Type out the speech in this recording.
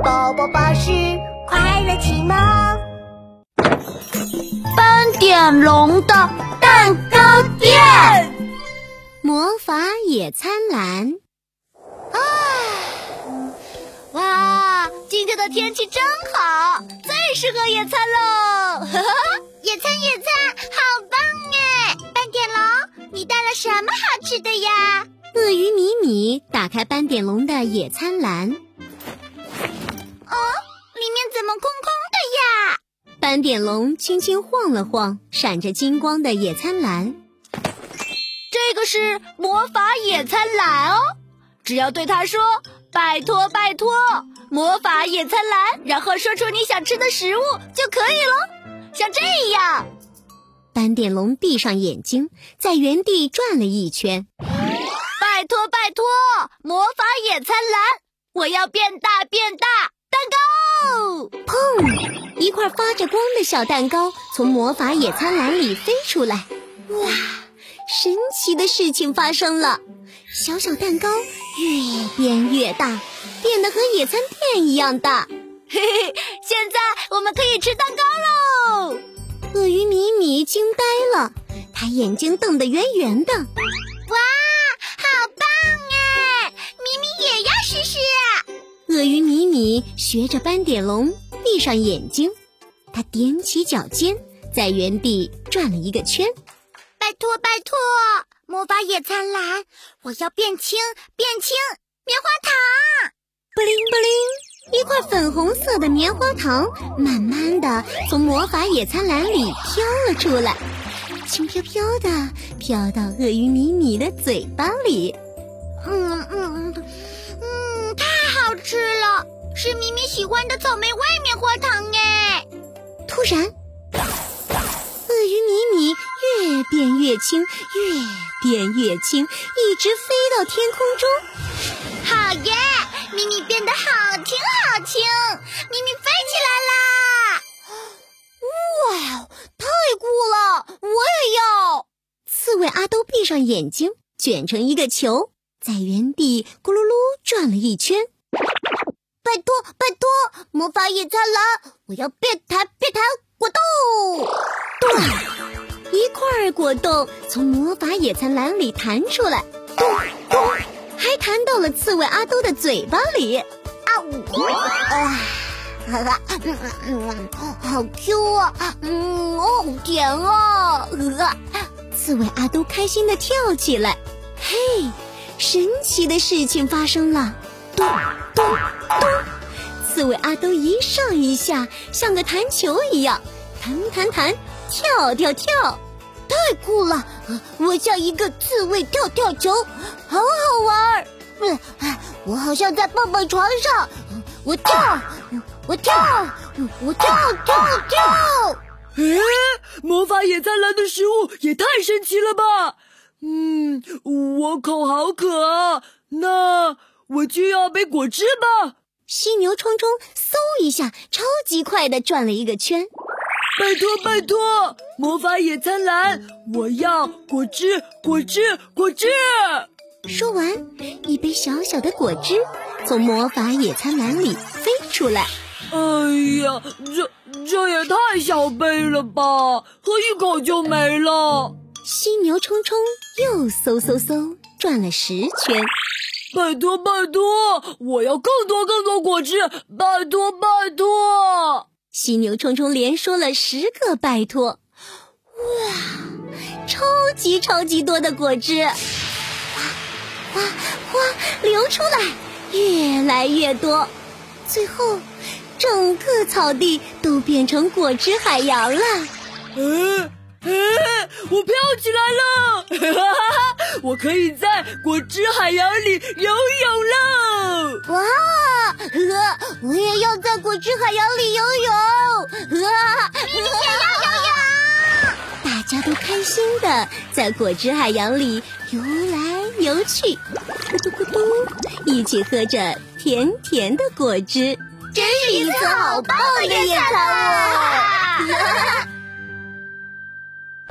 宝宝巴士快乐启蒙。斑点龙的蛋糕店，魔法野餐篮。啊！哇，今天的天气真好，最适合野餐喽！野餐野餐，好棒哎！斑点龙，你带了什么好吃的呀？鳄鱼米米打开斑点龙的野餐篮，哦，里面怎么空空的呀？斑点龙轻轻晃了晃闪着金光的野餐篮，这个是魔法野餐篮哦，只要对他说“拜托拜托，魔法野餐篮”，然后说出你想吃的食物就可以了，像这样。斑点龙闭上眼睛，在原地转了一圈。拜托拜托，魔法野餐篮，我要变大变大，蛋糕！砰！一块发着光的小蛋糕从魔法野餐篮里飞出来。哇！神奇的事情发生了，小小蛋糕越变越大，变得和野餐垫一样大。嘿嘿，现在我们可以吃蛋糕喽！鳄鱼米米惊呆了，他眼睛瞪得圆圆的。鳄鱼米米学着斑点龙闭上眼睛，它踮起脚尖，在原地转了一个圈。拜托拜托，魔法野餐篮，我要变轻变轻，棉花糖！布灵布灵，一块粉红色的棉花糖慢慢的从魔法野餐篮里飘了出来，轻飘飘的飘到鳄鱼米米的嘴巴里。嗯嗯嗯，是咪咪喜欢的草莓味棉花糖哎！突然，鳄鱼米米越变越轻，越变越轻，一直飞到天空中。好耶！咪咪变得好轻好轻，咪咪飞起来啦！哇，太酷了！我也要。刺猬阿兜闭上眼睛，卷成一个球。在原地咕噜噜转了一圈，拜托拜托，魔法野餐篮，我要变弹变弹果冻！咚！一块果冻从魔法野餐篮里弹出来，咚咚，还弹到了刺猬阿兜的嘴巴里。啊呜！啊，哈哈，好 Q 啊，嗯，好甜啊！呃，刺猬阿兜开心的跳起来，嘿。神奇的事情发生了，咚！刺猬阿兜一上一下，像个弹球一样，弹弹弹，跳跳跳，太酷了！我像一个刺猬跳跳球，好好玩儿。嗯，我好像在蹦蹦床上，我跳，我跳，我跳跳跳。哎，魔法野餐篮的食物也太神奇了吧！嗯，我口好渴啊，那我就要杯果汁吧。犀牛冲冲嗖一下，超级快的转了一个圈。拜托拜托，魔法野餐篮，我要果汁果汁果汁。说完，一杯小小的果汁从魔法野餐篮里飞出来。哎呀，这这也太小杯了吧，喝一口就没了。犀牛冲冲又嗖嗖嗖转了十圈，拜托拜托，我要更多更多果汁，拜托拜托！犀牛冲冲连说了十个拜托，哇，超级超级多的果汁，哗哗哗流出来，越来越多，最后整个草地都变成果汁海洋了。嗯。哎，我飘起来了！哈哈哈，我可以在果汁海洋里游泳了！哇，我也要在果汁海洋里游泳！啊，你也要游泳！大家都开心的在果汁海洋里游来游去，咕嘟咕嘟，一起喝着甜甜的果汁，真是一次好棒的野餐啊！